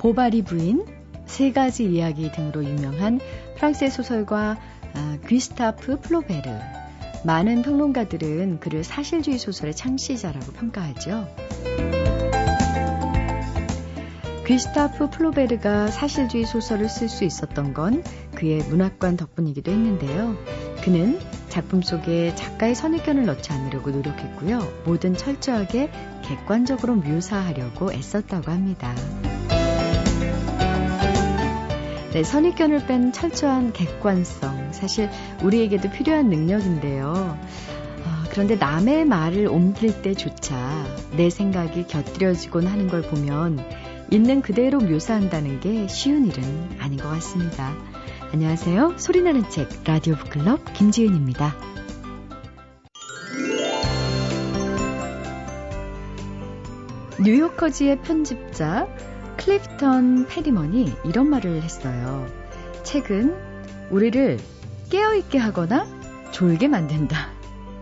보바리 부인, 세 가지 이야기 등으로 유명한 프랑스의 소설가 아, 귀스타프 플로베르. 많은 평론가들은 그를 사실주의 소설의 창시자라고 평가하죠. 귀스타프 플로베르가 사실주의 소설을 쓸 수 있었던 건 그의 문학관 덕분이기도 했는데요. 그는 작품 속에 작가의 선입견을 넣지 않으려고 노력했고요. 뭐든 철저하게 객관적으로 묘사하려고 애썼다고 합니다. 네, 선입견을 뺀 철저한 객관성. 사실 우리에게도 필요한 능력인데요. 어, 그런데 남의 말을 옮길 때조차 내 생각이 곁들여지곤 하는 걸 보면 있는 그대로 묘사한다는 게 쉬운 일은 아닌 것 같습니다. 안녕하세요. 소리나는 책 라디오 북클럽 김지은입니다. 뉴요커지의 편집자 클리프턴 페리먼이 이런 말을 했어요. 책은 우리를 깨어있게 하거나 졸게 만든다.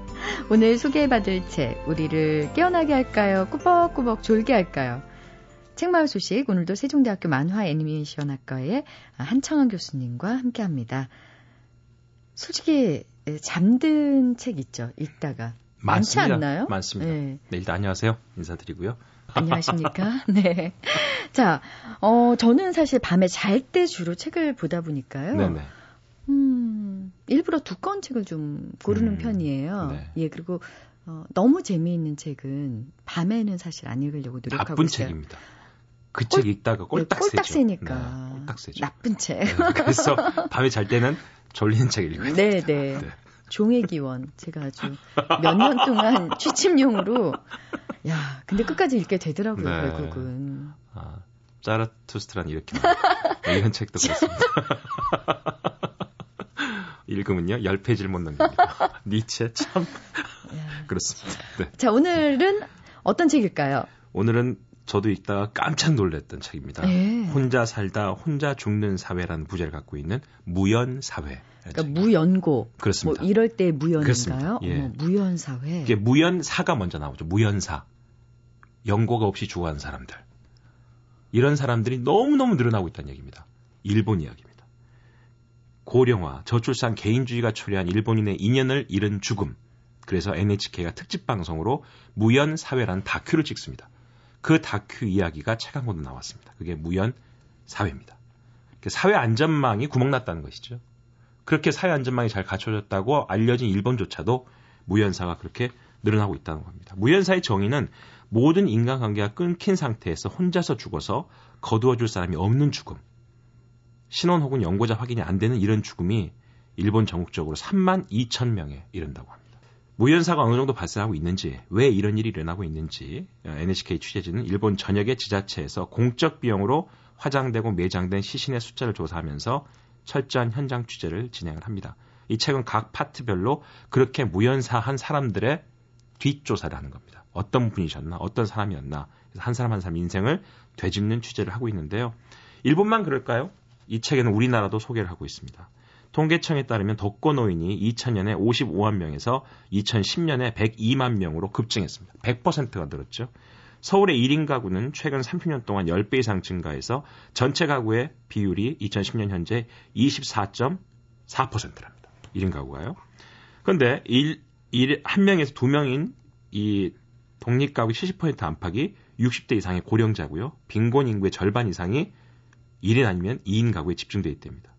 오늘 소개해받을 책, 우리를 깨어나게 할까요? 꾸벅꾸벅 졸게 할까요? 책마을 소식, 오늘도 세종대학교 만화 애니메이션 학과의 한창원 교수님과 함께 합니다. 솔직히, 잠든 책 있죠, 읽다가. 많지 않나요? 많습니다. 네. 네, 일단 안녕하세요. 인사드리고요. 안녕하십니까? 네. 자, 어, 저는 사실 밤에 잘 때 주로 책을 보다 보니까요. 네네. 음, 일부러 두꺼운 책을 좀 고르는 음, 편이에요. 네. 예, 그리고 어, 너무 재미있는 책은 밤에는 사실 안 읽으려고 노력하고 나쁜 있어요. 책입니다. 그책 읽다가 꼴딱 네, 꼴딱 세니까. 네, 꼴딱 세죠. 나쁜 책. 네, 그래서 밤에 잘 때는 졸리는 책 읽어요. 네, 네. 종의 기원 제가 아주 몇 년 동안 취침용으로 야 근데 끝까지 읽게 되더라고요 네. 결국은 아, 짜라투스트란 이렇게 네, 이런 책도 그렇습니다 읽으면요 10페이지를 못 넘깁니다 니체 참 그렇습니다 네. 자 오늘은 어떤 책일까요? 오늘은 저도 읽다가 깜짝 놀랐던 책입니다. 네. 혼자 살다 혼자 죽는 사회라는 부제를 갖고 있는 무연 사회. 그러니까 무연고. 그렇습니다. 뭐 이럴 때 무연인가요? 예. 어머, 무연 사회. 이게 무연사가 먼저 나오죠. 무연사. 연고가 없이 죽어가는 사람들. 이런 사람들이 너무너무 늘어나고 있다는 얘기입니다. 일본 이야기입니다. 고령화, 저출산 개인주의가 초래한 일본인의 인연을 잃은 죽음. 그래서 NHK가 특집 방송으로 무연 사회라는 다큐를 찍습니다. 그 다큐 이야기가 책 한 권도 나왔습니다. 그게 무연 사회입니다. 사회 안전망이 구멍났다는 것이죠. 그렇게 사회 안전망이 잘 갖춰졌다고 알려진 일본조차도 무연사가 그렇게 늘어나고 있다는 겁니다. 무연사의 정의는 모든 인간관계가 끊긴 상태에서 혼자서 죽어서 거두어줄 사람이 없는 죽음. 신원 혹은 연고자 확인이 안 되는 이런 죽음이 일본 전국적으로 3만 2천 명에 이른다고 합니다. 무연사가 어느 정도 발생하고 있는지, 왜 이런 일이 일어나고 있는지 NHK 취재진은 일본 전역의 지자체에서 공적 비용으로 화장되고 매장된 시신의 숫자를 조사하면서 철저한 현장 취재를 진행을 합니다. 이 책은 각 파트별로 그렇게 무연사한 사람들의 뒷조사를 하는 겁니다. 어떤 분이셨나, 어떤 사람이었나, 한 사람 한 사람 인생을 되짚는 취재를 하고 있는데요. 일본만 그럴까요? 이 책에는 우리나라도 소개를 하고 있습니다. 통계청에 따르면 독거 노인이 2000년에 55만 명에서 2010년에 102만 명으로 급증했습니다. 100%가 늘었죠. 서울의 1인 가구는 최근 30년 동안 10배 이상 증가해서 전체 가구의 비율이 2010년 현재 24.4%랍니다. 1인 가구가요. 그런데 1, 1, 한 명에서 두 명인 이 독립가구 70% 안팎이 60대 이상의 고령자고요. 빈곤 인구의 절반 이상이 1인 아니면 2인 가구에 집중되어 있답니다.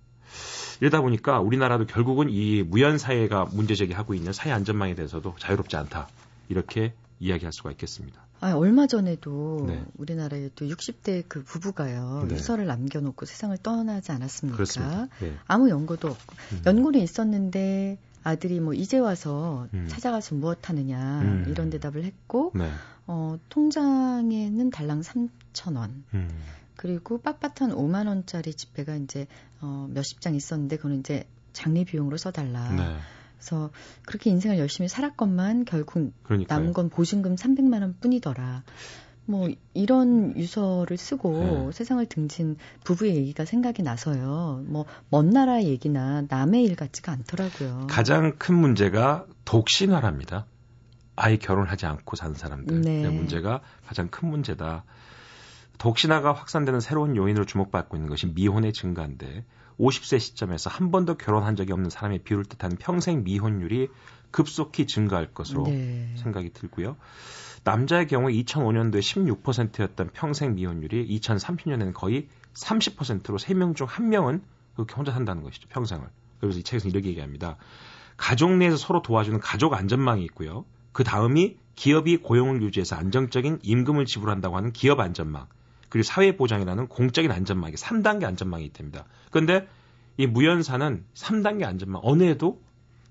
이러다 보니까 우리나라도 결국은 이 무연 사회가 문제 제기하고 있는 사회 안전망에 대해서도 자유롭지 않다. 이렇게 이야기할 수가 있겠습니다. 아, 얼마 전에도 네. 우리나라에 또 60대 그 부부가요. 네. 유서를 남겨놓고 세상을 떠나지 않았습니까? 네. 아무 연고도 없고. 음. 연고는 있었는데 아들이 뭐 이제 와서 음. 찾아가서 무엇 하느냐 음. 이런 대답을 했고 네. 어, 통장에는 달랑 3천 원. 음. 그리고 빳빳한 5만 원짜리 지폐가 이제 어, 몇십 장 있었는데 그거는 이제 장례 비용으로 써달라. 네. 그래서 그렇게 인생을 열심히 살았건만 결국 그러니까요. 남은 건 보증금 300만 원 뿐이더라. 뭐 이런 유서를 쓰고 네. 세상을 등진 부부의 얘기가 생각이 나서요. 뭐 먼 나라 얘기나 남의 일 같지가 않더라고요. 가장 큰 문제가 독신화랍니다. 아예 결혼하지 않고 산 사람들. 네. 문제가 가장 큰 문제다. 독신화가 확산되는 새로운 요인으로 주목받고 있는 것이 미혼의 증가인데 50세 시점에서 한 번도 결혼한 적이 없는 사람의 비율을 뜻하는 평생 미혼율이 급속히 증가할 것으로 네. 생각이 들고요. 남자의 경우 2005년도에 16%였던 평생 미혼율이 2030년에는 거의 30%로 3명 중 1명은 그렇게 혼자 산다는 것이죠. 평생을. 그래서 이 책에서 이렇게 얘기합니다. 가족 내에서 서로 도와주는 가족 안전망이 있고요. 그 다음이 기업이 고용을 유지해서 안정적인 임금을 지불한다고 하는 기업 안전망. 그리고 사회보장이라는 공적인 안전망이 3단계 안전망이 있답니다. 그런데 이 무연사는 3단계 안전망 어느 해도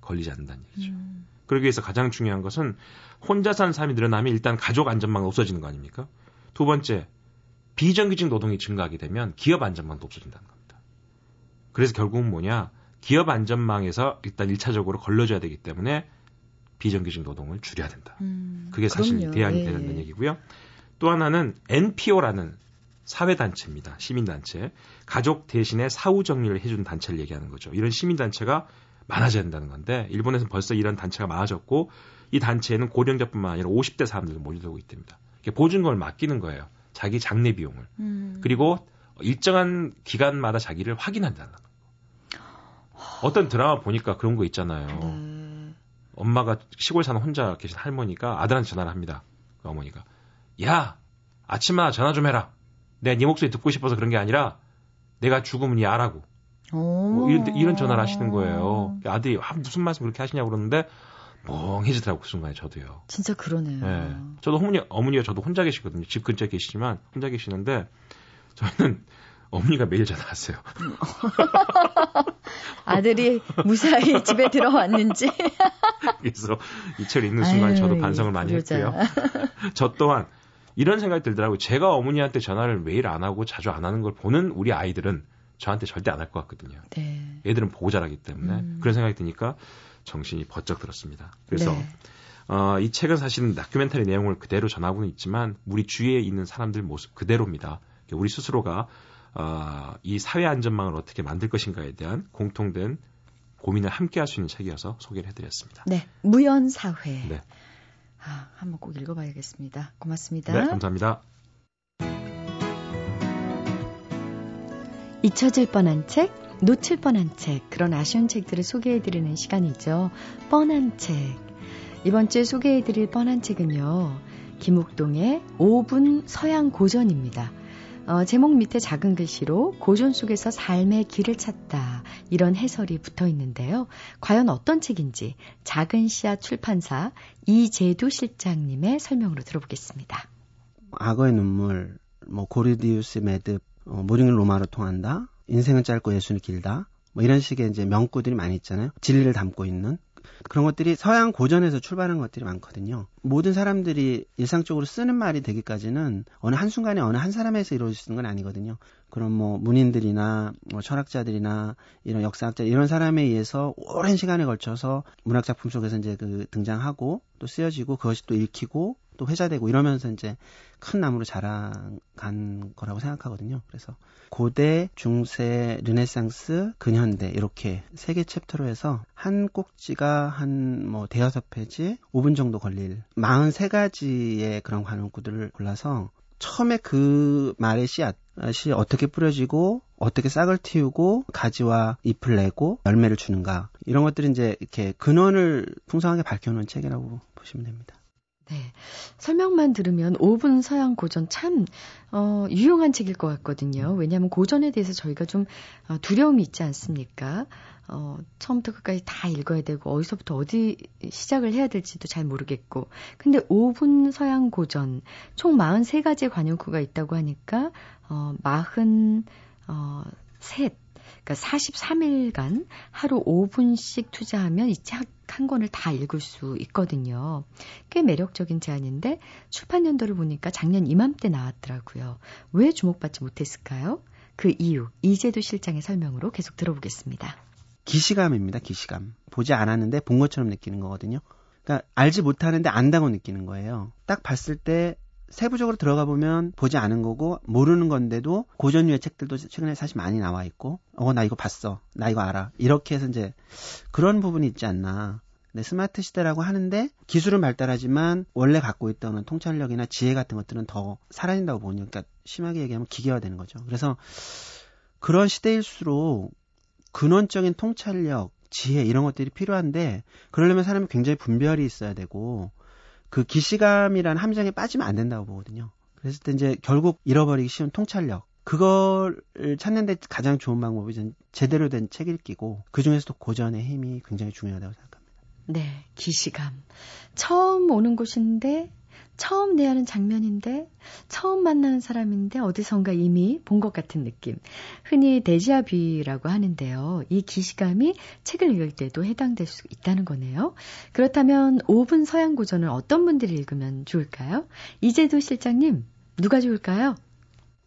걸리지 않는다는 얘기죠. 음. 그러기 위해서 가장 중요한 것은 혼자 사는 사람이 늘어나면 일단 가족 안전망이 없어지는 거 아닙니까? 두 번째, 비정규직 노동이 증가하게 되면 기업 안전망도 없어진다는 겁니다. 그래서 결국은 뭐냐? 기업 안전망에서 일단 1차적으로 걸러줘야 되기 때문에 비정규직 노동을 줄여야 된다. 음, 그게 사실 그럼요. 대안이 예. 되는 얘기고요. 또 하나는 NPO라는 사회단체입니다. 시민단체. 가족 대신에 사후 정리를 해주는 단체를 얘기하는 거죠. 이런 시민단체가 많아져야 된다는 건데, 일본에서는 벌써 이런 단체가 많아졌고, 이 단체에는 고령자뿐만 아니라 50대 사람들도 몰려들고 있답니다. 보증금을 맡기는 거예요. 자기 장례 비용을. 음. 그리고 일정한 기간마다 자기를 확인한다는 거. 어떤 드라마 보니까 그런 거 있잖아요. 네. 엄마가 시골 사는 혼자 계신 할머니가 아들한테 전화를 합니다. 그 어머니가. 야! 아침마다 전화 좀 해라. 내가 네 목소리 듣고 싶어서 그런 게 아니라 내가 죽으면 야라고. 뭐 이런, 이런 전화를 하시는 거예요. 아들이 아, 무슨 말씀 그렇게 하시냐고 그러는데 멍해지더라고 그 순간에 저도요. 진짜 그러네요. 네. 저도 어머니 어머니가 저도 혼자 계시거든요. 집 근처에 계시지만 혼자 계시는데 저희는 어머니가 매일 전화하세요. 아들이 무사히 집에 들어왔는지. 그래서 이 책을 읽는 순간 에 저도 반성을 많이 그러자. 했고요. 저 또한 이런 생각이 들더라고요. 제가 어머니한테 전화를 매일 안 하고 자주 안 하는 걸 보는 우리 아이들은 저한테 절대 안 할 것 같거든요. 네. 애들은 보고 자라기 때문에 음. 그런 생각이 드니까 정신이 번쩍 들었습니다. 그래서 네. 어, 이 책은 사실은 다큐멘터리 내용을 그대로 전하고는 있지만 우리 주위에 있는 사람들 모습 그대로입니다. 우리 스스로가 어, 이 사회 안전망을 어떻게 만들 것인가에 대한 공통된 고민을 함께 할 수 있는 책이어서 소개를 해드렸습니다. 네, 무연 사회. 네. 아, 한번 꼭 읽어봐야겠습니다. 고맙습니다. 네, 감사합니다. 잊혀질 뻔한 책, 놓칠 뻔한 책, 그런 아쉬운 책들을 소개해드리는 시간이죠. 뻔한 책. 이번 주에 소개해드릴 뻔한 책은요. 김옥동의 5분 서양 고전입니다. 어, 제목 밑에 작은 글씨로 고전 속에서 삶의 길을 찾다 이런 해설이 붙어 있는데요. 과연 어떤 책인지 작은 씨앗 출판사 이재두 실장님의 설명으로 들어보겠습니다. 악어의 눈물, 뭐 고리디우스 매듭, 어, 모링을 로마로 통한다, 인생은 짧고 예술이 길다, 뭐 이런 식의 이제 명구들이 많이 있잖아요. 진리를 담고 있는 그런 것들이 서양 고전에서 출발한 것들이 많거든요. 모든 사람들이 일상적으로 쓰는 말이 되기까지는 어느 한순간에 어느 한 사람에서 이루어지는 건 아니거든요. 그런 뭐 문인들이나 뭐 철학자들이나 이런 역사학자 이런 사람에 의해서 오랜 시간에 걸쳐서 문학 작품 속에서 이제 그 등장하고 또 쓰여지고 그것이 또 읽히고 또 회자되고 이러면서 이제 큰 나무로 자라간 거라고 생각하거든요. 그래서 고대, 중세, 르네상스, 근현대 이렇게 세 개 챕터로 해서 한 꼭지가 한 뭐 대여섯 페이지, 5분 정도 걸릴 43가지의 그런 관용구들을 골라서 처음에 그 말의 씨앗이 어떻게 뿌려지고 어떻게 싹을 틔우고 가지와 잎을 내고 열매를 주는가 이런 것들이 이제 이렇게 근원을 풍성하게 밝혀놓은 책이라고 보시면 됩니다. 네. 설명만 들으면 5분 서양 고전 참, 어, 유용한 책일 것 같거든요. 왜냐하면 고전에 대해서 저희가 좀 어, 두려움이 있지 않습니까? 어, 처음부터 끝까지 다 읽어야 되고, 어디서부터 어디 시작을 해야 될지도 잘 모르겠고. 근데 5분 서양 고전, 총 43가지 관용구가 있다고 하니까, 어, 40, 어, 셋. 그러니까 43일간 하루 5분씩 투자하면 이 책 한 권을 다 읽을 수 있거든요. 꽤 매력적인 제안인데 출판 연도를 보니까 작년 이맘때 나왔더라고요. 왜 주목받지 못했을까요? 그 이유 이재도 실장의 설명으로 계속 들어보겠습니다. 기시감입니다. 기시감. 보지 않았는데 본 것처럼 느끼는 거거든요. 그러니까 알지 못하는데 안다고 느끼는 거예요. 딱 봤을 때 세부적으로 들어가 보면 보지 않은 거고 모르는 건데도 고전유의 책들도 최근에 사실 많이 나와 있고 어 나 이거 봤어. 나 이거 알아. 이렇게 해서 이제 그런 부분이 있지 않나. 네, 스마트 시대라고 하는데 기술은 발달하지만 원래 갖고 있던 통찰력이나 지혜 같은 것들은 더 사라진다고 보니까 그러니까 심하게 얘기하면 기계화되는 거죠. 그래서 그런 시대일수록 근원적인 통찰력, 지혜 이런 것들이 필요한데 그러려면 사람이 굉장히 분별이 있어야 되고 그 기시감이라는 함정에 빠지면 안 된다고 보거든요. 그랬을 때 이제 결국 잃어버리기 쉬운 통찰력 그걸 찾는데 가장 좋은 방법이 전 제대로 된 책 읽기고 그 중에서도 고전의 힘이 굉장히 중요하다고 생각합니다. 네, 기시감. 처음 오는 곳인데 처음 대하는 장면인데 처음 만나는 사람인데 어디선가 이미 본 것 같은 느낌. 흔히 데지아비라고 하는데요. 이 기시감이 책을 읽을 때도 해당될 수 있다는 거네요. 그렇다면 5분 서양 고전을 어떤 분들이 읽으면 좋을까요? 이재도 실장님, 누가 좋을까요?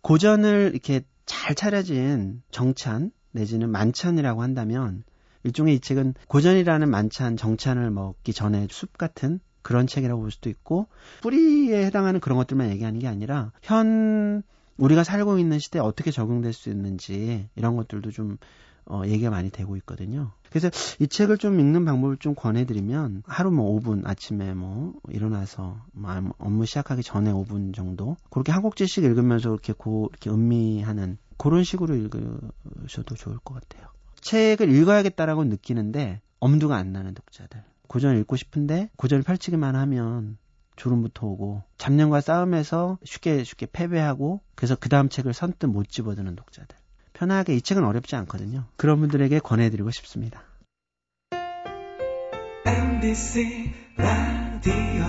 고전을 이렇게 잘 차려진 정찬 내지는 만찬이라고 한다면 일종의 이 책은 고전이라는 만찬 정찬을 먹기 전에 숲 같은 그런 책이라고 볼 수도 있고 뿌리에 해당하는 그런 것들만 얘기하는 게 아니라 현 우리가 살고 있는 시대에 어떻게 적용될 수 있는지 이런 것들도 좀 어, 얘기가 많이 되고 있거든요. 그래서 이 책을 좀 읽는 방법을 좀 권해드리면 하루 뭐 5분 아침에 뭐 일어나서 뭐 업무 시작하기 전에 5분 정도 그렇게 한 곡지씩 읽으면서 이렇게 고 이렇게 음미하는 그런 식으로 읽으셔도 좋을 것 같아요. 책을 읽어야겠다라고 느끼는데 엄두가 안 나는 독자들. 고전을 읽고 싶은데 고전을 펼치기만 하면 졸음부터 오고 잡념과 싸움에서 쉽게 쉽게 패배하고 그래서 그 다음 책을 선뜻 못 집어드는 독자들. 편하게 이 책은 어렵지 않거든요. 그런 분들에게 권해드리고 싶습니다. MBC 라디오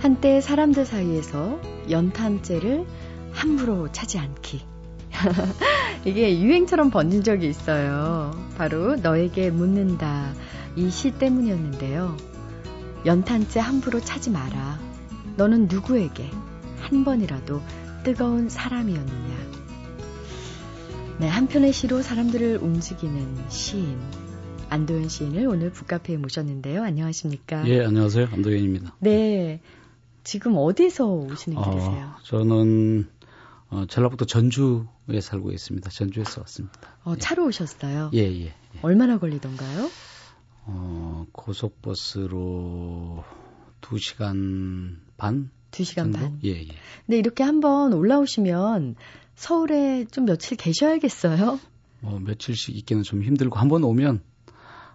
한때 사람들 사이에서 연탄재를 함부로 차지 않기. 이게 유행처럼 번진 적이 있어요. 바로 너에게 묻는다. 이 시 때문이었는데요. 연탄재 함부로 차지 마라. 너는 누구에게 한 번이라도 뜨거운 사람이었느냐. 네, 한편의 시로 사람들을 움직이는 시인. 안도현 시인을 오늘 북카페에 모셨는데요. 안녕하십니까? 예, 안녕하세요. 안도현입니다. 네. 지금 어디서 오시는 어, 길이세요? 저는 어, 전라북도 전주 에 살고 있습니다. 전주에서 왔습니다. 어, 차로 예. 오셨어요? 예, 예, 예. 얼마나 걸리던가요? 어, 고속버스로 2시간 반? 2시간 반? 예, 예. 근데 이렇게 한번 올라오시면 서울에 좀 며칠 계셔야겠어요? 뭐, 며칠씩 있기는 좀 힘들고, 한 번 오면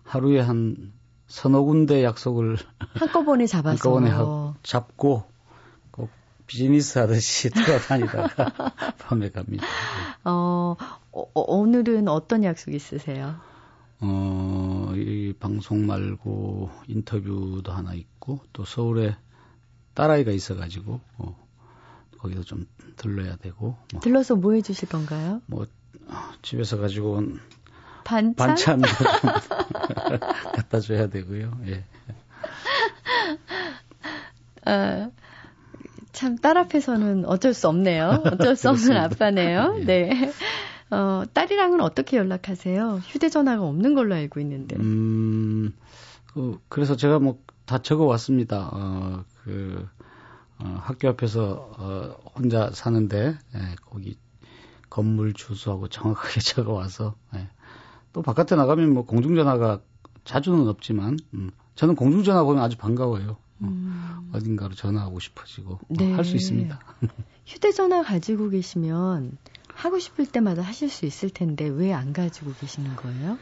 하루에 한 서너 군데 약속을 한꺼번에 잡아서 한꺼번에 하, 잡고 비즈니스 하듯이 돌아다니다가 밤에 갑니다. 어, 어, 오늘은 어떤 약속 있으세요? 어, 이 방송 말고 인터뷰도 하나 있고 또 서울에 딸아이가 있어가지고 어, 거기도 좀 들러야 되고. 뭐, 들러서 뭐 해주실 건가요? 뭐 집에서 가지고 온 반찬 반찬도 좀 갖다 줘야 되고요. 예. 어, 참 딸 앞에서는 어쩔 수 없네요. 어쩔 수 없는 아빠네요. 예. 네. 어, 딸이랑은 어떻게 연락하세요? 휴대전화가 없는 걸로 알고 있는데. 음, 그, 그래서 제가 뭐 다 적어 왔습니다. 어, 그, 어, 학교 앞에서, 어, 혼자 사는데, 예, 거기 건물 주소하고 정확하게 적어 와서, 예. 또 바깥에 나가면 뭐 공중전화가 자주는 없지만, 음, 저는 공중전화 보면 아주 반가워요. 음. 어딘가로 전화하고 싶어지고 어, 네. 할수 있습니다. 휴대전화 가지고 계시면 하고 싶을 때마다 하실 수 있을 텐데 왜 안 가지고 계시는 거예요?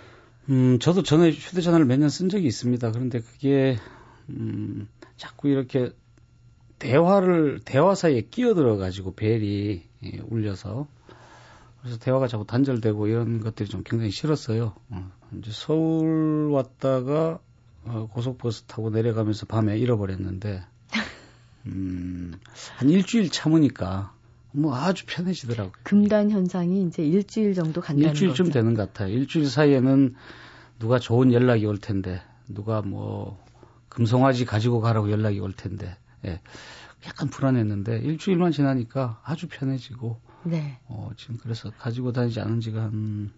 음, 저도 전에 휴대전화를 몇 년 쓴 적이 있습니다. 그런데 그게 음, 자꾸 이렇게 대화를 대화 사이에 끼어들어 가지고 벨이 예, 울려서 그래서 대화가 자꾸 단절되고 이런 것들이 좀 굉장히 싫었어요. 어, 이제 서울 왔다가 어, 고속버스 타고 내려가면서 밤에 잃어버렸는데, 음, 한 일주일 참으니까 뭐 아주 편해지더라고요. 금단 현상이 이제 일주일 정도 간다는 일주일쯤 되는 것 같아요. 일주일 사이에는 누가 좋은 연락이 올 텐데, 누가 뭐 금송아지 가지고 가라고 연락이 올 텐데, 예. 약간 불안했는데 일주일만 지나니까 아주 편해지고, 네. 어, 지금 그래서 가지고 다니지 않은 지가 한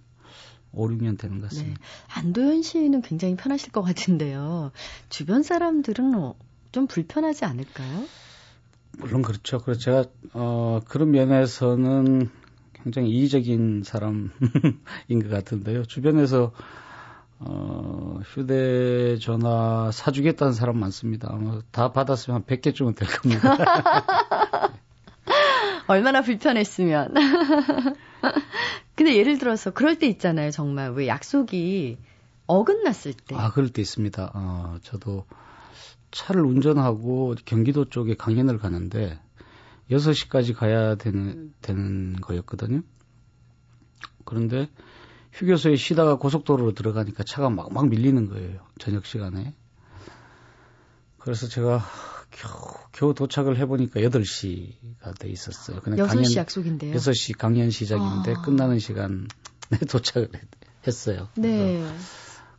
5, 6년 되는 것 같습니다. 네. 안도현 씨는 굉장히 편하실 것 같은데요. 주변 사람들은 어, 좀 불편하지 않을까요? 물론 그렇죠. 그래서 제가 어, 그런 면에서는 굉장히 이의적인 사람인 것 같은데요. 주변에서 어, 휴대전화 사주겠다는 사람 많습니다. 아마 다 받았으면 한 100개쯤은 될 겁니다. 얼마나 불편했으면. 근데 예를 들어서 그럴 때 있잖아요. 정말 왜 약속이 어긋났을 때. 아, 그럴 때 있습니다. 어, 저도 차를 운전하고 경기도 쪽에 강연을 가는데 6시까지 가야 되는, 되는 거였거든요. 그런데 휴게소에 쉬다가 고속도로로 들어가니까 차가 막, 막 밀리는 거예요. 저녁 시간에. 그래서 제가 겨우, 겨우 도착을 해보니까 8시가 돼 있었어요. 그냥 6시 강연, 약속인데요? 6시 강연 시작인데 아. 끝나는 시간에 도착을 했 어요. 네.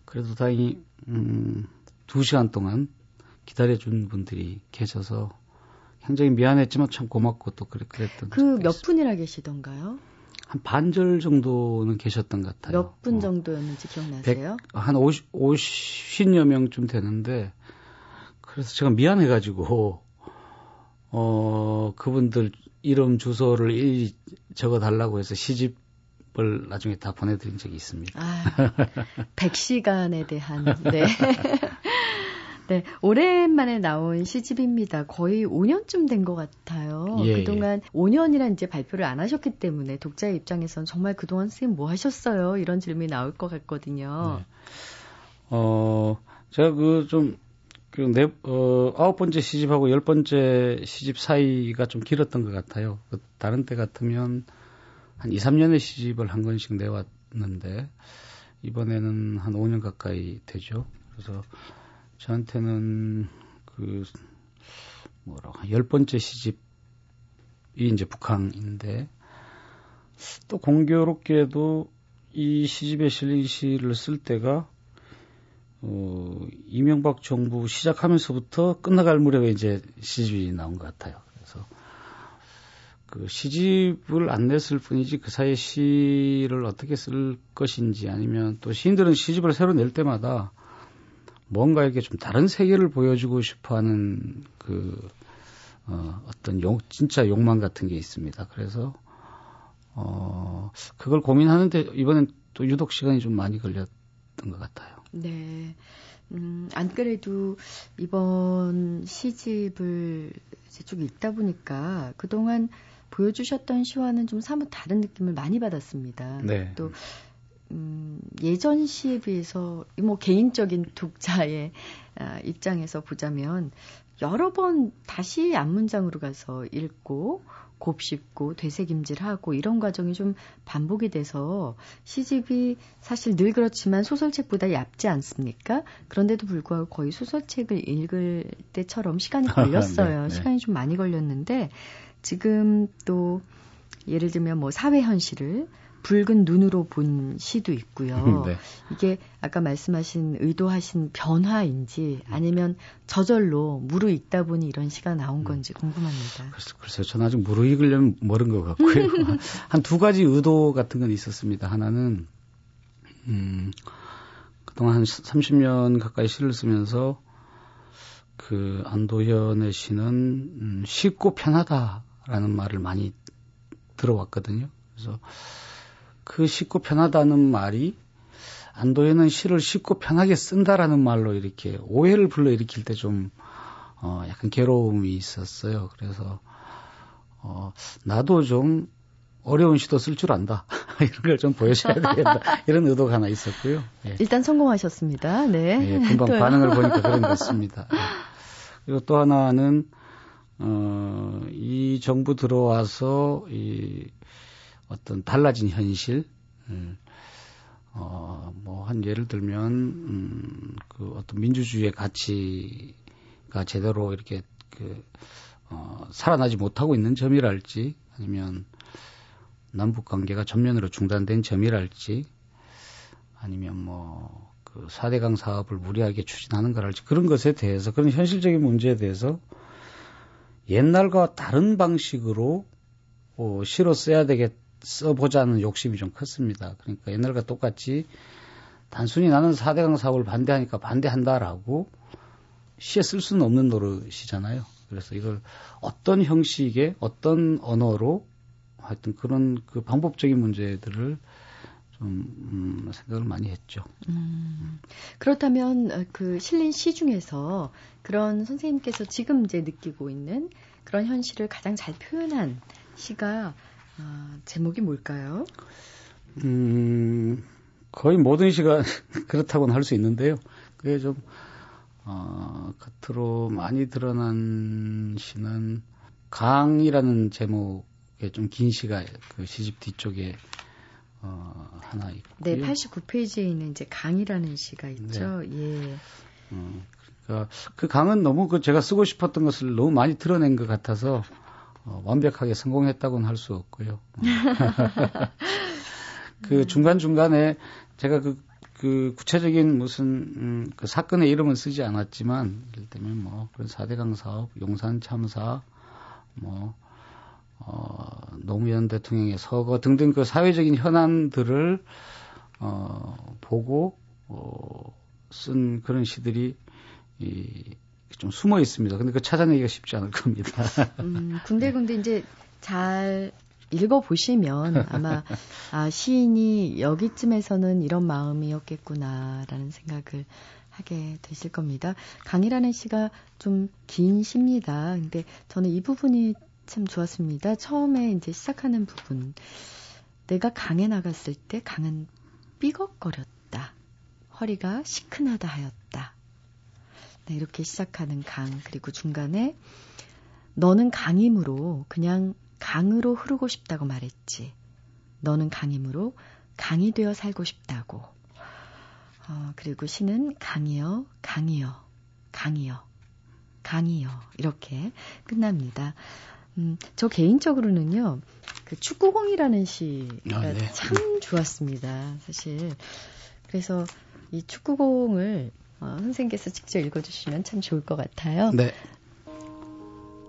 그래도 다행히, 음, 2시간 동안 기다려준 분들이 계셔서 굉장히 미안했지만 참 고맙고 또 그래, 그랬던. 그 몇 분이나 계시던가요? 한 반절 정도는 계셨던 것 같아요. 몇분 어. 정도였는지 기억나세요? 100, 한 50, 50여 명쯤 되는데, 그래서 제가 미안해가지고, 어, 그분들 이름 주소를 일일이 적어 달라고 해서 시집을 나중에 다 보내드린 적이 있습니다. 아, 100시간에 대한, 네. 네, 오랜만에 나온 시집입니다. 거의 5년쯤 된 것 같아요. 예, 그동안 예. 5년이란 이제 발표를 안 하셨기 때문에 독자의 입장에선 정말 그동안 선생님 뭐 하셨어요? 이런 질문이 나올 것 같거든요. 네. 어, 제가 그 좀, 그 네, 어, 아홉 번째 시집하고 열 번째 시집 사이가 좀 길었던 것 같아요. 그 다른 때 같으면 한 2, 3년의 시집을 한 권씩 내왔는데, 이번에는 한 5년 가까이 되죠. 그래서 저한테는 그 뭐라고 열 번째 시집이 이제 북한인데 또 공교롭게도 이 시집에 실린 시를 쓸 때가 어, 이명박 정부 시작하면서부터 끝나갈 무렵에 이제 시집이 나온 것 같아요. 그래서 그 시집을 안 냈을 뿐이지 그 사이에 시를 어떻게 쓸 것인지 아니면 또 시인들은 시집을 새로 낼 때마다 뭔가 이렇게 좀 다른 세계를 보여주고 싶어 하는 그, 어, 어떤 용, 진짜 욕망 같은 게 있습니다. 그래서, 어, 그걸 고민하는데 이번엔 또 유독 시간이 좀 많이 걸렸던 것 같아요. 네. 음, 안 그래도 이번 시집을 이제 쭉 읽다 보니까 그동안 보여주셨던 시와는 좀 사뭇 다른 느낌을 많이 받았습니다. 네. 또 음, 예전 시에 비해서 뭐 개인적인 독자의 아, 입장에서 보자면 여러 번 다시 앞문장으로 가서 읽고 곱씹고 되새김질하고 이런 과정이 좀 반복이 돼서 시집이 사실 늘 그렇지만 소설책보다 얇지 않습니까? 그런데도 불구하고 거의 소설책을 읽을 때처럼 시간이 걸렸어요. 네, 네. 시간이 좀 많이 걸렸는데 지금 또 예를 들면 뭐 사회 현실을 붉은 눈으로 본 시도 있고요. 네. 이게 아까 말씀하신 의도하신 변화인지 아니면 저절로 무르익다 보니 이런 시가 나온 음. 건지 궁금합니다. 글쎄, 글쎄요. 저는 아직 무르익으려면 멀은 것 같고요. 한 두 가지 의도 같은 건 있었습니다. 하나는, 음, 그동안 한 30년 가까이 시를 쓰면서 그 안도현의 시는 음, 쉽고 편하다라는 말을 많이 들어왔거든요. 그래서 그 쉽고 편하다는 말이 안도에는 시를 쉽고 편하게 쓴다라는 말로 이렇게 오해를 불러일으킬 때 좀 어, 약간 괴로움이 있었어요. 그래서 어, 나도 좀 어려운 시도 쓸 줄 안다. 이런 걸 좀 보여줘야 되겠다. 이런 의도가 하나 있었고요. 예. 일단 성공하셨습니다. 네. 예, 금방 반응을 보니까 그런 것 같습니다. 예. 그리고 또 하나는, 어, 이 정부 들어와서 이 어떤 달라진 현실, 어, 뭐, 한 예를 들면, 음, 그 어떤 민주주의의 가치가 제대로 이렇게 그, 어, 살아나지 못하고 있는 점이랄지, 아니면 남북 관계가 전면으로 중단된 점이랄지, 아니면 뭐, 그 4대강 사업을 무리하게 추진하는 거랄지, 그런 것에 대해서, 그런 현실적인 문제에 대해서 옛날과 다른 방식으로 어, 시로 써야 되겠 써보자는 욕심이 좀 컸습니다. 그러니까 옛날과 똑같이 단순히 나는 4대강 사업을 반대하니까 반대한다라고 시에 쓸 수는 없는 노릇이잖아요. 그래서 이걸 어떤 형식의 어떤 언어로 하여튼 그런 그 방법적인 문제들을 좀 음, 생각을 많이 했죠. 음, 그렇다면 어, 그 실린 시 중에서 그런 선생님께서 지금 이제 느끼고 있는 그런 현실을 가장 잘 표현한 시가 어, 제목이 뭘까요? 음, 거의 모든 시가 그렇다고는 할 수 있는데요. 그게 좀 어, 겉으로 많이 드러난 시는 강이라는 제목의 좀 긴 시가 그 시집 뒤쪽에 어, 하나 있고. 네, 89페이지에 있는 이제 강이라는 시가 있죠. 네. 예. 어, 그러니까 그 강은 너무 그 제가 쓰고 싶었던 것을 너무 많이 드러낸 것 같아서 어, 완벽하게 성공했다고는 할 수 없고요. 어. 그 중간 중간에 제가 그, 그 구체적인 무슨 음, 그 사건의 이름은 쓰지 않았지만 예를 들면 뭐 그런 사대강 사업, 용산 참사, 뭐 어, 노무현 대통령의 서거 등등 그 사회적인 현안들을 어, 보고 어, 쓴 그런 시들이 이, 좀 숨어 있습니다. 근데 그 찾아내기가 쉽지 않을 겁니다. 음, 군데군데 이제 잘 읽어보시면 아마 아, 시인이 여기쯤에서는 이런 마음이었겠구나라는 생각을 하게 되실 겁니다. 강이라는 시가 좀 긴 시입니다. 근데 저는 이 부분이 참 좋았습니다. 처음에 이제 시작하는 부분. 내가 강에 나갔을 때 강은 삐걱거렸다. 허리가 시큰하다 하였다. 네, 이렇게 시작하는 강. 그리고 중간에 너는 강이므로 그냥 강으로 흐르고 싶다고 말했지. 너는 강이므로 강이 되어 살고 싶다고. 어, 그리고 시는 강이여, 강이여, 강이여, 강이여. 이렇게 끝납니다. 음, 저 개인적으로는요, 그 축구공이라는 시가 아, 네. 참 좋았습니다, 사실. 그래서 이 축구공을 어, 선생님께서 직접 읽어주시면 참 좋을 것 같아요. 네.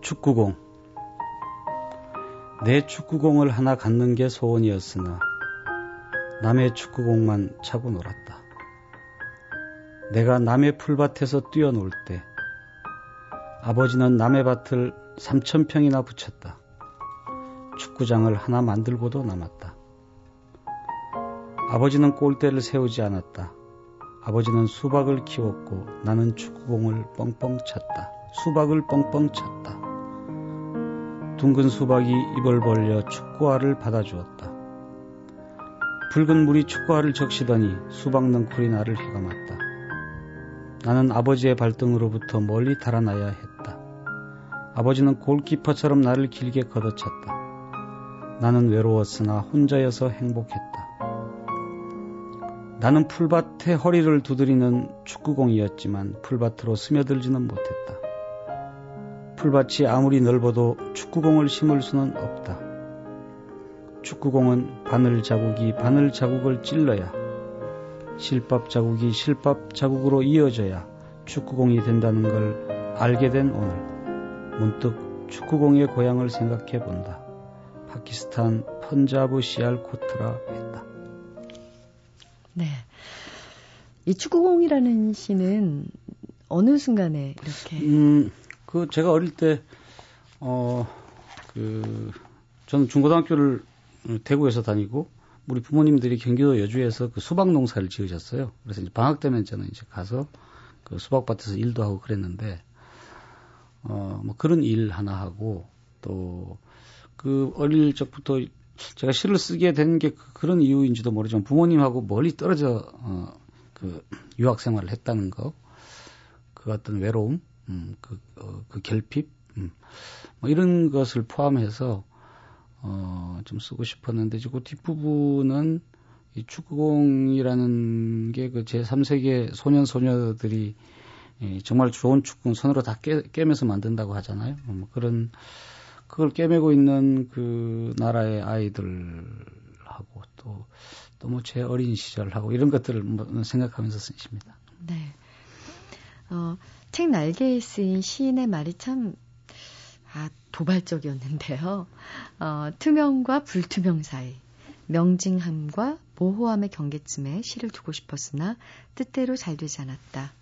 축구공. 내 축구공을 하나 갖는 게 소원이었으나 남의 축구공만 차고 놀았다. 내가 남의 풀밭에서 뛰어놀 때 아버지는 남의 밭을 3천평이나 붙였다. 축구장을 하나 만들고도 남았다. 아버지는 골대를 세우지 않았다. 아버지는 수박을 키웠고 나는 축구공을 뻥뻥 찼다. 수박을 뻥뻥 찼다. 둥근 수박이 입을 벌려 축구알을 받아주었다. 붉은 물이 축구알을 적시더니 수박 넝쿨이 나를 휘감았다. 나는 아버지의 발등으로부터 멀리 달아나야 했다. 아버지는 골키퍼처럼 나를 길게 걷어찼다. 나는 외로웠으나 혼자여서 행복했다. 나는 풀밭에 허리를 두드리는 축구공이었지만 풀밭으로 스며들지는 못했다. 풀밭이 아무리 넓어도 축구공을 심을 수는 없다. 축구공은 바늘 자국이 바늘 자국을 찔러야 실밥 자국이 실밥 자국으로 이어져야 축구공이 된다는 걸 알게 된 오늘. 문득 축구공의 고향을 생각해 본다. 파키스탄 펀자브 시알코트라 했다. 네. 이 축구공이라는 시는 어느 순간에 이렇게? 음, 그 제가 어릴 때, 어, 그, 저는 중고등학교를 대구에서 다니고, 우리 부모님들이 경기도 여주에서 그 수박 농사를 지으셨어요. 그래서 이제 방학 때면 저는 이제 가서 그 수박밭에서 일도 하고 그랬는데, 어, 뭐 그런 일 하나 하고 또 그 어릴 적부터 제가 시를 쓰게 된게 그, 그런 이유인지도 모르지만 부모님하고 멀리 떨어져 어, 그 유학 생활을 했다는 거, 그 어떤 외로움, 음, 그, 어, 그 결핍, 음, 뭐 이런 것을 포함해서 어, 좀 쓰고 싶었는데 그 뒷부분은 이 축구공이라는 게 그 제3세계 소년 소녀들이 예, 정말 좋은 축구는 손으로 다 깨, 깨면서 만든다고 하잖아요. 뭐 그런 그걸 깨매고 있는 그 나라의 아이들하고 또 너무 제 어린 시절하고 이런 것들을 뭐 생각하면서 쓰십니다. 네. 어, 책 날개에 쓰인 시인의 말이 참 아, 도발적이었는데요. 어, 투명과 불투명 사이, 명징함과 모호함의 경계쯤에 시를 두고 싶었으나 뜻대로 잘 되지 않았다.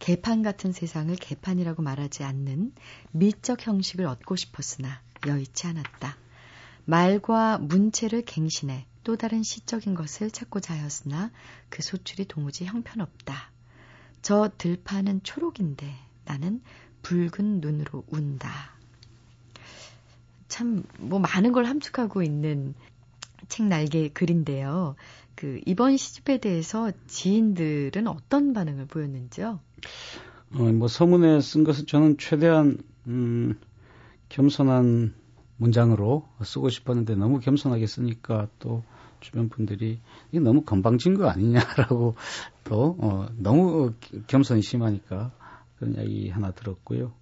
개판 같은 세상을 개판이라고 말하지 않는 미적 형식을 얻고 싶었으나 여의치 않았다. 말과 문체를 갱신해 또 다른 시적인 것을 찾고자 하였으나 그 소출이 도무지 형편없다. 저 들판은 초록인데 나는 붉은 눈으로 운다. 참, 뭐 많은 걸 함축하고 있는 책 날개 글인데요. 그, 이번 시집에 대해서 지인들은 어떤 반응을 보였는지요? 어, 뭐 서문에 쓴 것은 저는 최대한, 음, 겸손한 문장으로 쓰고 싶었는데 너무 겸손하게 쓰니까 또 주변 분들이 이게 너무 건방진 거 아니냐라고 또 어, 너무 겸손이 심하니까 그런 이야기 하나 들었고요.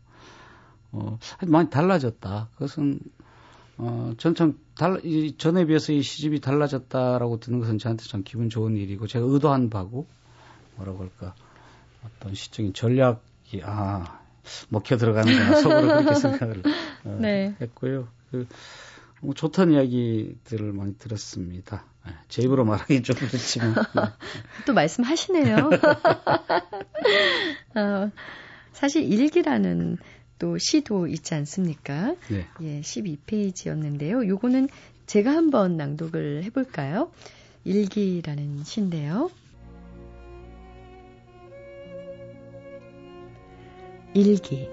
어, 많이 달라졌다. 그것은 어, 전참 달, 이 전에 비해서 이 시집이 달라졌다라고 듣는 것은 저한테 참 기분 좋은 일이고 제가 의도한 바고 뭐라고 할까 어떤 시적인 전략이 아 먹혀 들어가는구나 속으로 그렇게 생각을 어, 네. 했고요. 그 뭐 좋다는 이야기들을 많이 들었습니다. 네, 제 입으로 말하기 좀 그렇지만. 네. 또 말씀하시네요. 어, 사실 일기라는 또 시도 있지 않습니까? 네. 예, 12페이지였는데요. 요거는 제가 한번 낭독을 해볼까요? 일기라는 시인데요. 일기.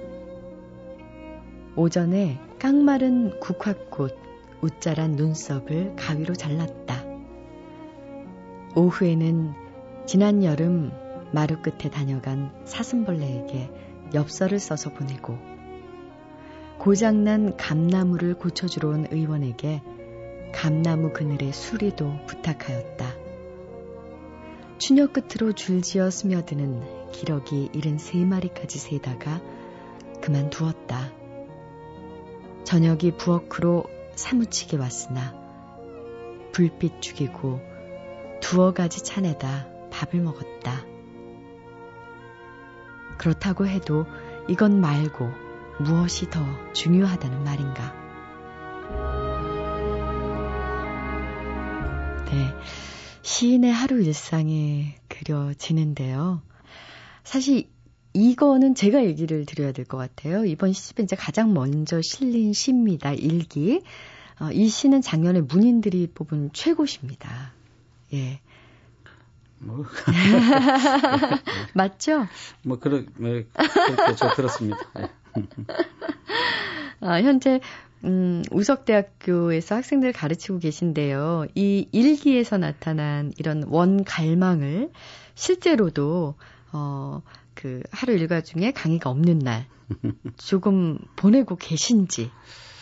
오전에 깡마른 국화꽃, 웃자란 눈썹을 가위로 잘랐다. 오후에는 지난 여름 마루 끝에 다녀간 사슴벌레에게 엽서를 써서 보내고 고장난 감나무를 고쳐주러 온 의원에게 감나무 그늘의 수리도 부탁하였다. 추녀 끝으로 줄지어 스며드는 기러기 73마리까지 세다가 그만두었다. 저녁이 부엌으로 사무치게 왔으나 불빛 죽이고 두어 가지 차내다 밥을 먹었다. 그렇다고 해도 이건 말고 무엇이 더 중요하다는 말인가? 네. 시인의 하루 일상이 그려지는데요. 사실 이거는 제가 얘기를 드려야 될 것 같아요. 이번 시집에 이제 가장 먼저 실린 시입니다. 일기. 어, 이 시는 작년에 문인들이 뽑은 최고시입니다. 예. 뭐. 맞죠? 뭐, 그러, 네, 그렇게 저 들었습니다. 네. 아, 현재, 음, 우석대학교에서 학생들 가르치고 계신데요. 이 일기에서 나타난 이런 원 갈망을 실제로도, 어, 그 하루 일과 중에 강의가 없는 날 조금 보내고 계신지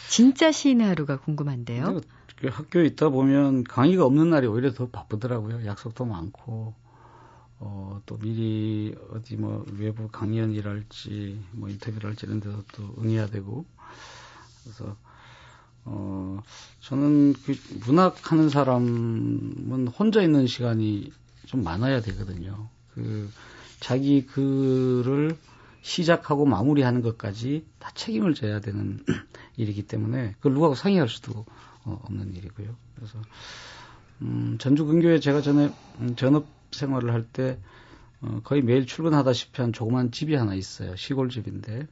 진짜 시인의 하루가 궁금한데요. 그 학교에 있다 보면 강의가 없는 날이 오히려 더 바쁘더라고요. 약속도 많고 어, 또 미리 어디 뭐 외부 강연이랄지 뭐 인터뷰를 할지 이런 데서 또 응해야 되고 그래서 어, 저는 그 문학 하는 사람은 혼자 있는 시간이 좀 많아야 되거든요. 그 자기 글을 시작하고 마무리하는 것까지 다 책임을 져야 되는 일이기 때문에 그걸 누구하고 상의할 수도 어, 없는 일이고요. 그래서 음, 전주 근교에 제가 전에 음, 전업 생활을 할 때 어, 거의 매일 출근하다시피 한 조그만 집이 하나 있어요. 시골 집인데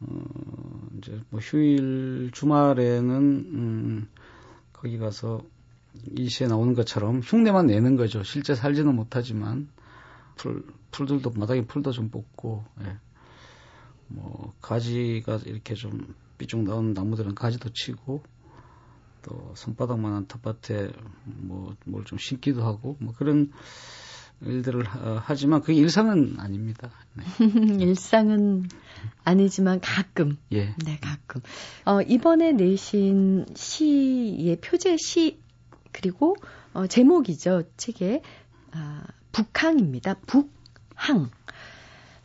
어, 이제 뭐 휴일 주말에는 음, 거기 가서 이 시에 나오는 것처럼 흉내만 내는 거죠. 실제 살지는 못하지만 풀, 풀들도 마당에 풀도 좀 뽑고, 예. 뭐 가지가 이렇게 좀 삐쭉 나온 나무들은 가지도 치고 또 손바닥만한 텃밭에 뭐 뭘 좀 심기도 하고 뭐 그런 일들을 하지만 그게 일상은 아닙니다. 네. 일상은 아니지만 가끔. 예. 네, 가끔. 어, 이번에 내신 시의 표제 시 그리고 어, 제목이죠 책에 아, 북항입니다. 북항.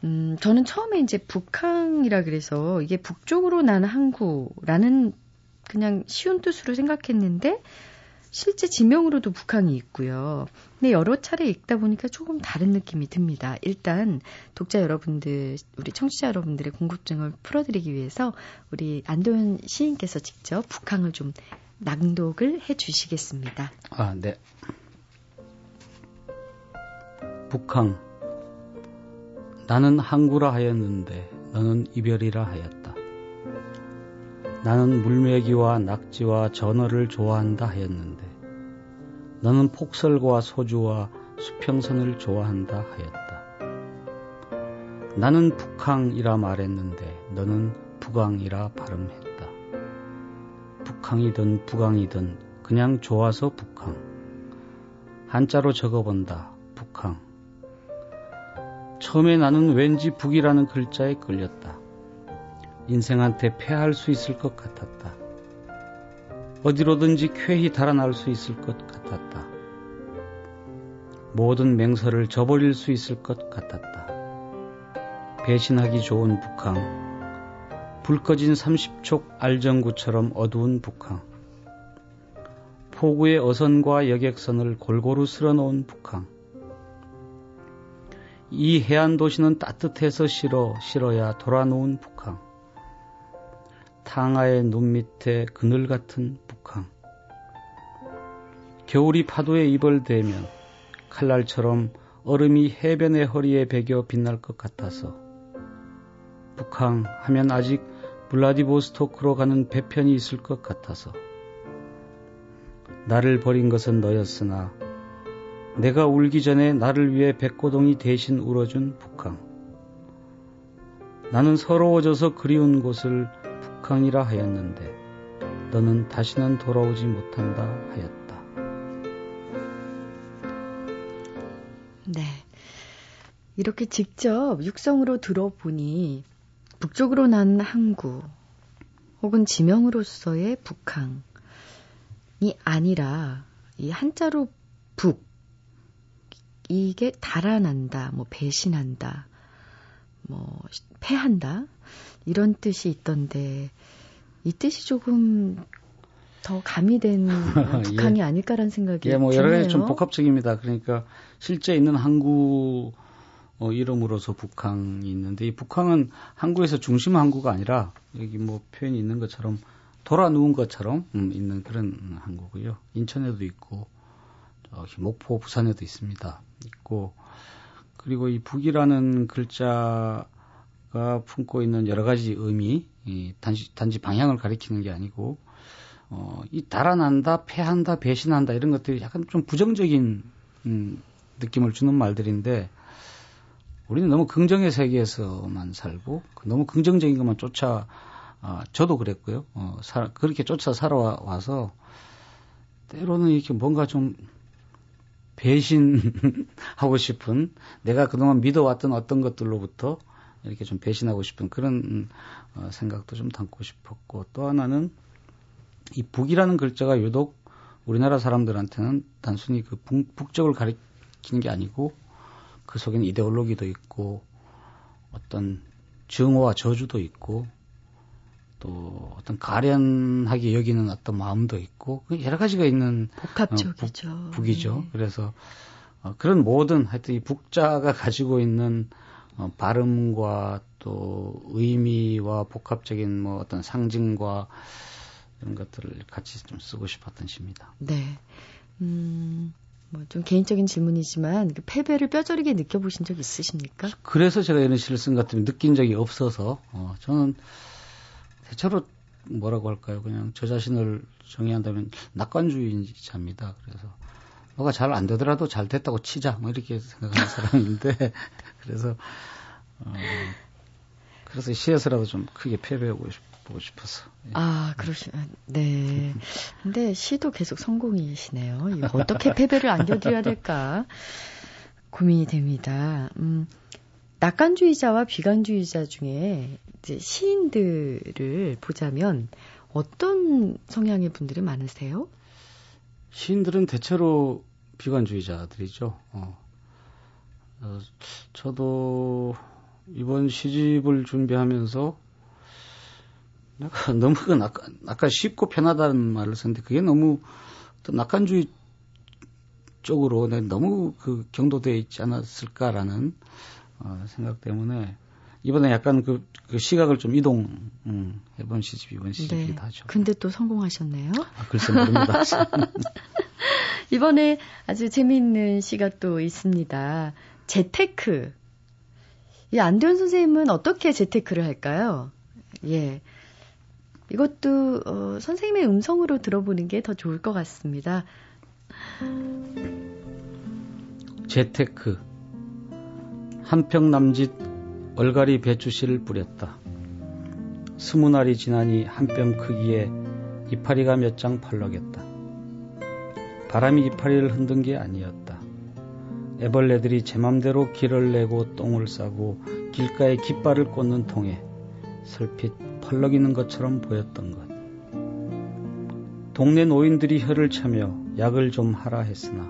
음, 저는 처음에 이제 북항이라 그래서 이게 북쪽으로 나는 항구라는 그냥 쉬운 뜻으로 생각했는데 실제 지명으로도 북항이 있고요. 근데 여러 차례 읽다 보니까 조금 다른 느낌이 듭니다. 일단 독자 여러분들, 우리 청취자 여러분들의 궁금증을 풀어드리기 위해서 우리 안도현 시인께서 직접 북항을 좀 낭독을 해 주시겠습니다. 아, 네. 북항 나는 항구라 하였는데 너는 이별이라 하였다. 나는 물메기와 낙지와 전어를 좋아한다 하였는데 너는 폭설과 소주와 수평선을 좋아한다 하였다. 나는 북항이라 말했는데 너는 북왕이라 발음했다. 북항이든 북왕이든 그냥 좋아서 북항. 한자로 적어본다. 북항. 처음에 나는 왠지 북이라는 글자에 끌렸다. 인생한테 패할 수 있을 것 같았다. 어디로든지 쾌히 달아날 수 있을 것 같았다. 모든 맹서를 저버릴 수 있을 것 같았다. 배신하기 좋은 북한, 불 꺼진 30촉 알정구처럼 어두운 북한, 포구의 어선과 여객선을 골고루 쓸어놓은 북한, 이 해안 도시는 따뜻해서 싫어 싫어야 돌아놓은 북한, 탕하의 눈 밑에 그늘 같은 북한. 겨울이 파도에 입을 대면 칼날처럼 얼음이 해변의 허리에 베겨 빛날 것 같아서 북한 하면 아직 블라디보스토크로 가는 배편이 있을 것 같아서 나를 버린 것은 너였으나 내가 울기 전에 나를 위해 백고동이 대신 울어준 북한 나는 서러워져서 그리운 곳을 북한이라 하였는데 너는 다시는 돌아오지 못한다 하였다. 네. 이렇게 직접 육성으로 들어보니 북쪽으로 난 항구 혹은 지명으로서의 북항이 아니라 이 한자로 북 이게 달아난다, 뭐 배신한다, 뭐 패한다 이런 뜻이 있던데 이 뜻이 조금 더 가미된 북한이 예. 아닐까라는 생각이 예, 뭐 여러 가지 좀 복합적입니다. 그러니까 실제 있는 항구 어, 이름으로서 북항이 있는데 이 북항은 항구에서 중심 항구가 아니라 여기 뭐 표현이 있는 것처럼 돌아 누운 것처럼 음, 있는 그런 항구고요. 인천에도 있고 저기 목포 부산에도 있습니다. 있고 그리고 이 북이라는 글자 가 품고 있는 여러 가지 의미, 이 단지, 단지 방향을 가리키는 게 아니고, 어, 이 달아난다, 패한다, 배신한다 이런 것들이 약간 좀 부정적인 음, 느낌을 주는 말들인데, 우리는 너무 긍정의 세계에서만 살고, 그 너무 긍정적인 것만 쫓아, 아, 저도 그랬고요. 어, 사, 그렇게 쫓아 살아와서, 때로는 이렇게 뭔가 좀 배신하고 싶은, 내가 그동안 믿어왔던 어떤 것들로부터 이렇게 좀 배신하고 싶은 그런 어, 생각도 좀 담고 싶었고 또 하나는 이 북이라는 글자가 유독 우리나라 사람들한테는 단순히 그 북, 북쪽을 가리키는 게 아니고 그 속에는 이데올로기도 있고 어떤 증오와 저주도 있고 또 어떤 가련하게 여기는 어떤 마음도 있고 그 여러 가지가 있는 복합적이죠. 어, 북, 북이죠. 네. 그래서 어, 그런 모든 하여튼 이 북자가 가지고 있는 어, 발음과 또 의미와 복합적인 뭐 어떤 상징과 이런 것들을 같이 좀 쓰고 싶었던 시입니다. 네. 음, 뭐 좀 개인적인 질문이지만 그 패배를 뼈저리게 느껴보신 적 있으십니까? 그래서 제가 이런 시를 쓴 것 같으면 느낀 적이 없어서 어, 저는 대체로 뭐라고 할까요? 그냥 저 자신을 정의한다면 낙관주의자입니다. 그래서 뭐가 잘 안 되더라도 잘 됐다고 치자 뭐 이렇게 생각하는 사람인데 그래서 어, 그래서 시에서라도 좀 크게 패배하고 보고 싶어서. 예. 아, 그러시, 네. 근데 시도 계속 성공이시네요. 이거 어떻게 패배를 안겨드려야 될까 고민이 됩니다. 음, 낙관주의자와 비관주의자 중에 이제 시인들을 보자면 어떤 성향의 분들이 많으세요? 시인들은 대체로 비관주의자들이죠. 어. 어, 저도 이번 시집을 준비하면서 내가 너무 그 아까, 아까 쉽고 편하다는 말을 썼는데 그게 너무 또 낙관주의 쪽으로 너무 그 경도되어 있지 않았을까라는 어, 생각 때문에 이번에 약간 그, 그 시각을 좀 이동 음, 해본 시집 이번 시집이기도 네. 하죠. 근데 또 성공하셨네요. 아, 글쎄 모릅니다. 이번에 아주 재미있는 시가 또 있습니다. 재테크. 이 안대현 선생님은 어떻게 재테크를 할까요? 예. 이것도 어, 선생님의 음성으로 들어보는 게 더 좋을 것 같습니다. 재테크 한평 남짓 얼갈이 배추씨를 뿌렸다. 스무 날이 지나니 한 뼘 크기의 이파리가 몇장 펄럭였다. 바람이 이파리를 흔든 게 아니었다. 애벌레들이 제 맘대로 길을 내고 똥을 싸고 길가에 깃발을 꽂는 통에 슬핏 펄럭이는 것처럼 보였던 것. 동네 노인들이 혀를 차며 약을 좀 하라 했으나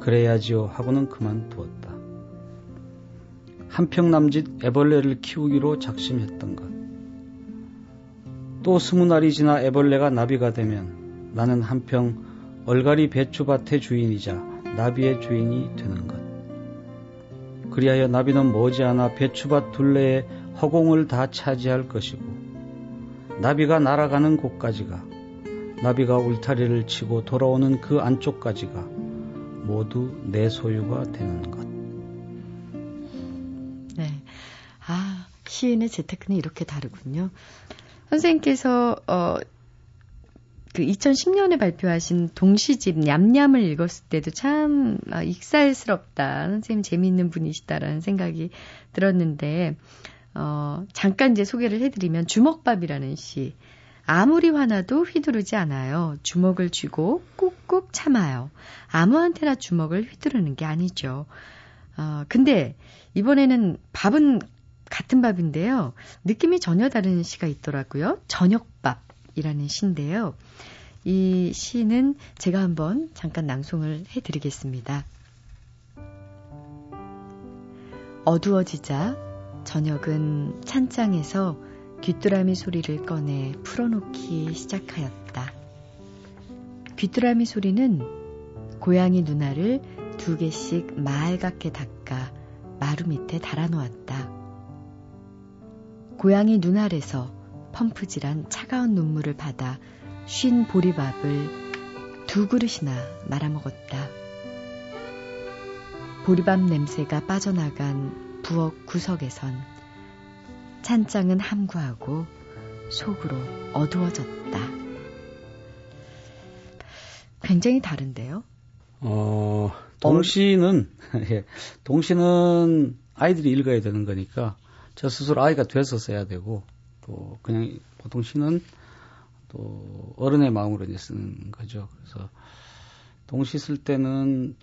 그래야지요 하고는 그만두었다. 한평 남짓 애벌레를 키우기로 작심했던 것. 또 스무 날이 지나 애벌레가 나비가 되면 나는 한평 얼갈이 배추밭의 주인이자 나비의 주인이 되는 것. 그리하여 나비는 머지않아 배추밭 둘레에 허공을 다 차지할 것이고 나비가 날아가는 곳까지가 나비가 울타리를 치고 돌아오는 그 안쪽까지가 모두 내 소유가 되는 것. 시인의 재테크는 이렇게 다르군요. 선생님께서 어, 그 2010년에 발표하신 동시집 냠냠을 읽었을 때도 참 아, 익살스럽다. 선생님 재미있는 분이시다라는 생각이 들었는데 어, 잠깐 이제 소개를 해드리면 주먹밥이라는 시. 아무리 화나도 휘두르지 않아요. 주먹을 쥐고 꾹꾹 참아요. 아무한테나 주먹을 휘두르는 게 아니죠. 어, 근데 이번에는 밥은 같은 밥인데요. 느낌이 전혀 다른 시가 있더라고요. 저녁밥이라는 시인데요. 이 시는 제가 한번 잠깐 낭송을 해드리겠습니다. 어두워지자 저녁은 찬장에서 귀뚜라미 소리를 꺼내 풀어놓기 시작하였다. 귀뚜라미 소리는 고양이 누나를 두 개씩 말갛게 닦아 마루 밑에 달아놓았다. 고양이 눈알에서 펌프질한 차가운 눈물을 받아 쉰 보리밥을 두 그릇이나 말아먹었다. 보리밥 냄새가 빠져나간 부엌 구석에선 찬장은 함구하고 속으로 어두워졌다. 굉장히 다른데요? 어, 동시는, 예, 동시는 아이들이 읽어야 되는 거니까 저 스스로 아이가 돼서 써야 되고 또 그냥 보통 시는 또 어른의 마음으로 이제 쓰는 거죠. 그래서 동시 쓸 때는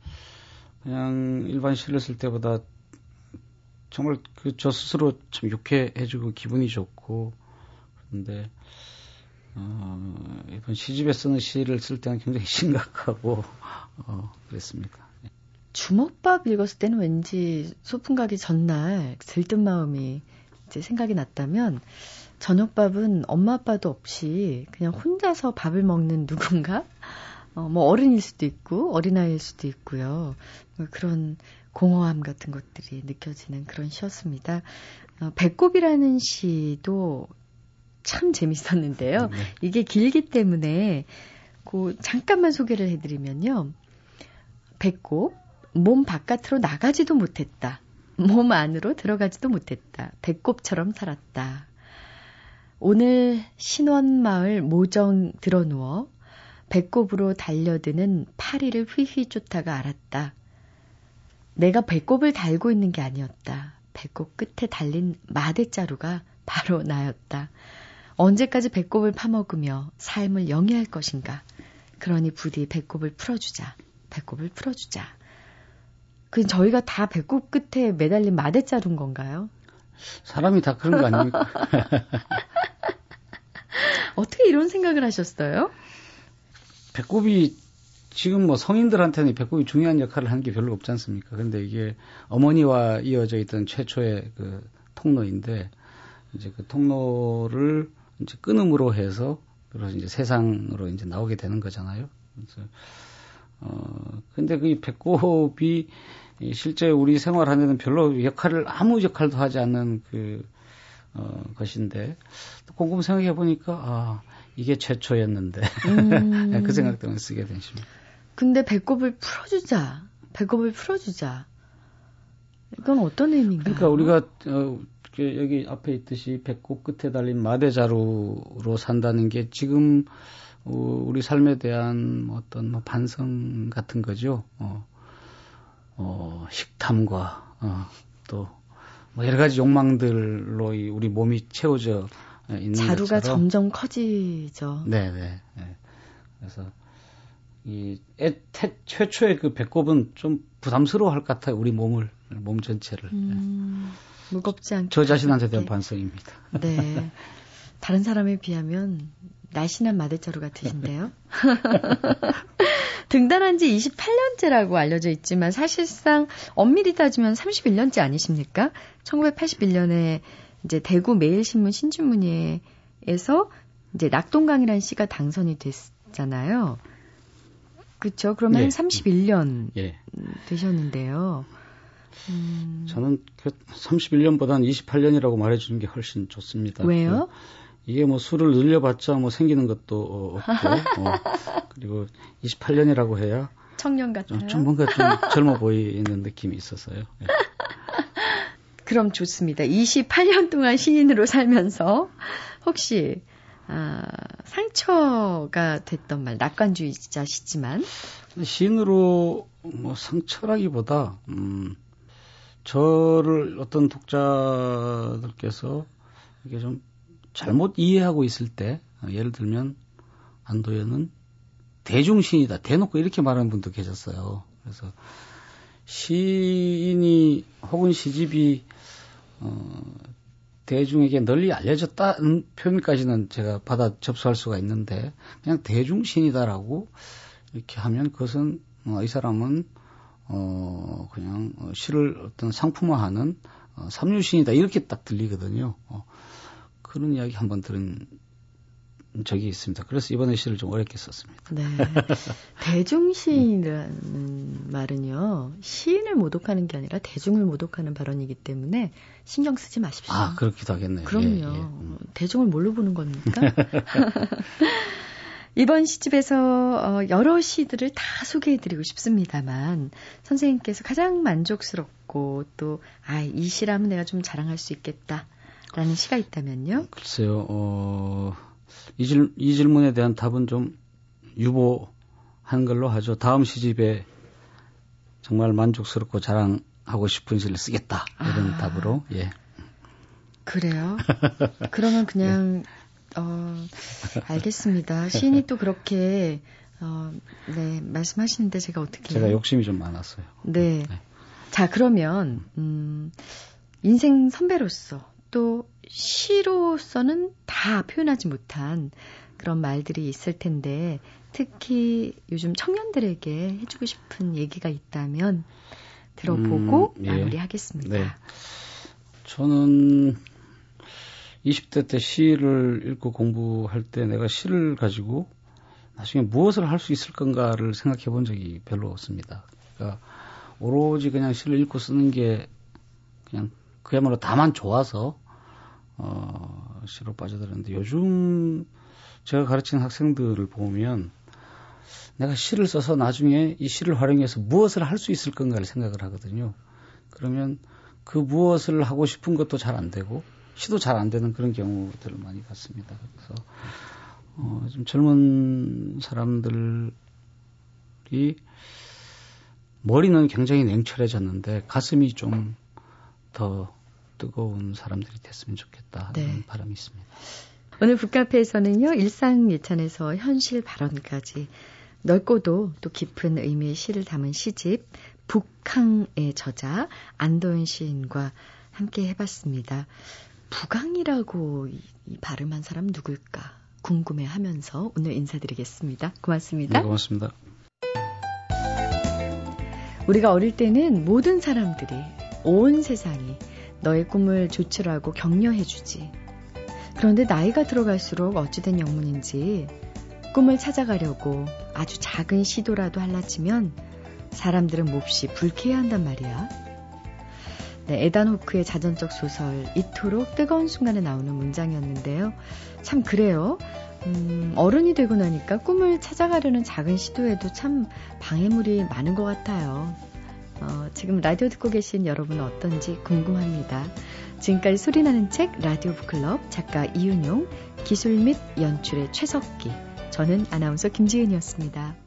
그냥 일반 시를 쓸 때보다 정말 그 저 스스로 참 유쾌해지고 기분이 좋고 그런데 어, 이번 시집에 쓰는 시를 쓸 때는 굉장히 심각하고 어, 그랬습니다. 주먹밥 읽었을 때는 왠지 소풍 가기 전날 들뜬 마음이 이제 생각이 났다면 저녁밥은 엄마 아빠도 없이 그냥 혼자서 밥을 먹는 누군가 어, 뭐 어른일 수도 있고 어린아이일 수도 있고요. 뭐 그런 공허함 같은 것들이 느껴지는 그런 시였습니다. 어, 배꼽이라는 시도 참 재밌었는데요. 네. 이게 길기 때문에 그 잠깐만 소개를 해드리면요. 배꼽 몸 바깥으로 나가지도 못했다. 몸 안으로 들어가지도 못했다. 배꼽처럼 살았다. 오늘 신원마을 모정 들어누워 배꼽으로 달려드는 파리를 휘휘 쫓다가 알았다. 내가 배꼽을 달고 있는 게 아니었다. 배꼽 끝에 달린 마대자루가 바로 나였다. 언제까지 배꼽을 파먹으며 삶을 영위할 것인가? 그러니 부디 배꼽을 풀어주자. 배꼽을 풀어주자. 그 저희가 다 배꼽 끝에 매달린 마대자루인 건가요? 사람이 다 그런 거 아닙니까? 어떻게 이런 생각을 하셨어요? 배꼽이 지금 뭐 성인들한테는 배꼽이 중요한 역할을 하는 게 별로 없지 않습니까? 근데 이게 어머니와 이어져 있던 최초의 그 통로인데 이제 그 통로를 이제 끊음으로 해서 그래서 이제 세상으로 이제 나오게 되는 거잖아요. 그래서 어 근데 그 배꼽이 실제 우리 생활하는 별로 역할을 아무 역할도 하지 않는 그 어, 것인데 곰곰 생각해 보니까 아 이게 최초였는데 음. 그 생각 때문에 쓰게 된 시입니다. 근데 배꼽을 풀어주자, 배꼽을 풀어주자. 이건 어떤 의미인가요? 그러니까 우리가 어, 여기 앞에 있듯이 배꼽 끝에 달린 마대자루로 산다는 게 지금 어, 우리 삶에 대한 어떤 뭐 반성 같은 거죠. 어, 어, 식탐과 어, 또뭐 여러 가지 욕망들로 우리 몸이 채워져 있는 자루가 것처럼. 점점 커지죠. 네, 네. 네. 그래서 이 애, 태, 최초의 그 배꼽은 좀 부담스러워할 것 같아요. 우리 몸을 몸 전체를. 음, 네. 무겁지 않게. 저 자신한테 대한 반성입니다. 네. 다른 사람에 비하면 날씬한 마대자루 같으신데요. 등단한 지 28년째라고 알려져 있지만 사실상 엄밀히 따지면 31년째 아니십니까? 1981년에 이제 대구 매일신문 신춘문예에서 이제 낙동강이라는 씨가 당선이 됐잖아요. 그렇죠. 그러면 예. 31년 예. 되셨는데요. 음... 저는 그 31년보다는 28년이라고 말해주는 게 훨씬 좋습니다. 왜요? 그 이게 뭐 술을 늘려봤자 뭐 생기는 것도 어, 없고 어, 그리고 28년이라고 해야 청년 같아요. 좀 뭔가 좀 젊어 보이는 느낌이 있어서요. 예. 그럼 좋습니다. 28년 동안 신인으로 살면서 혹시 아, 상처가 됐던 말, 낙관주의자시지만 신으로 뭐 상처라기보다 음, 저를 어떤 독자들께서 이게 좀 잘못 이해하고 있을 때 예를 들면 안도현은 대중신이다 대놓고 이렇게 말하는 분도 계셨어요. 그래서 시인이 혹은 시집이 어, 대중에게 널리 알려졌다는 표현까지는 제가 받아 접수할 수가 있는데 그냥 대중신이다라고 이렇게 하면 그것은 어, 이 사람은 어 그냥 시를 어떤 상품화하는 어, 삼류신이다 이렇게 딱 들리거든요. 어, 그런 이야기 한 번 들은 적이 있습니다. 그래서 이번에 시를 좀 어렵게 썼습니다. 네. 대중시인이라는 말은요, 시인을 모독하는 게 아니라 대중을 모독하는 발언이기 때문에 신경 쓰지 마십시오. 아, 그렇기도 하겠네요. 그럼요. 예, 예. 음. 대중을 뭘로 보는 겁니까? 이번 시집에서 어, 여러 시들을 다 소개해드리고 싶습니다만 선생님께서 가장 만족스럽고 또 아, 이 시라면 내가 좀 자랑할 수 있겠다 라는 시가 있다면요? 글쎄요. 어... 이, 질, 이 질문에 대한 답은 좀 유보한 걸로 하죠. 다음 시집에 정말 만족스럽고 자랑하고 싶은 시를 쓰겠다. 이런 아, 답으로, 예. 그래요? 그러면 그냥, 네. 어, 알겠습니다. 시인이 또 그렇게, 어, 네, 말씀하시는데 제가 어떻게. 제가 욕심이 좀 많았어요. 네. 네. 자, 그러면, 음, 인생 선배로서 또 시로서는 다 표현하지 못한 그런 말들이 있을 텐데 특히 요즘 청년들에게 해주고 싶은 얘기가 있다면 들어보고 음, 예. 마무리하겠습니다. 네. 저는 20대 때 시를 읽고 공부할 때 내가 시를 가지고 나중에 무엇을 할 수 있을 건가를 생각해 본 적이 별로 없습니다. 그러니까 오로지 그냥 시를 읽고 쓰는 게 그냥 그야말로 다만 좋아서 어, 시로 빠져들었는데 요즘 제가 가르치는 학생들을 보면 내가 시를 써서 나중에 이 시를 활용해서 무엇을 할 수 있을 건가를 생각을 하거든요. 그러면 그 무엇을 하고 싶은 것도 잘 안 되고 시도 잘 안 되는 그런 경우들을 많이 봤습니다. 그래서 어, 좀 젊은 사람들이 머리는 굉장히 냉철해졌는데 가슴이 좀 더 뜨거운 사람들이 됐으면 좋겠다 하는 네. 바람이 있습니다. 오늘 북카페에서는요 일상 예찬에서 현실 발언까지 넓고도 또 깊은 의미의 시를 담은 시집 북항의 저자 안도현 시인과 함께 해봤습니다. 북항이라고 이, 이 발음한 사람 누굴까 궁금해하면서 오늘 인사드리겠습니다. 고맙습니다. 네, 고맙습니다. 우리가 어릴 때는 모든 사람들이 온 세상이 너의 꿈을 조출하고 격려해주지. 그런데 나이가 들어갈수록 어찌된 영문인지 꿈을 찾아가려고 아주 작은 시도라도 할라치면 사람들은 몹시 불쾌해한단 말이야. 네, 에단 호크의 자전적 소설 이토록 뜨거운 순간에 나오는 문장이었는데요. 참 그래요. 음, 어른이 되고 나니까 꿈을 찾아가려는 작은 시도에도 참 방해물이 많은 것 같아요. 어, 지금 라디오 듣고 계신 여러분은 어떤지 궁금합니다. 지금까지 소리나는 책 라디오 북클럽 작가 이윤용, 기술 및 연출의 최석기, 저는 아나운서 김지은이었습니다.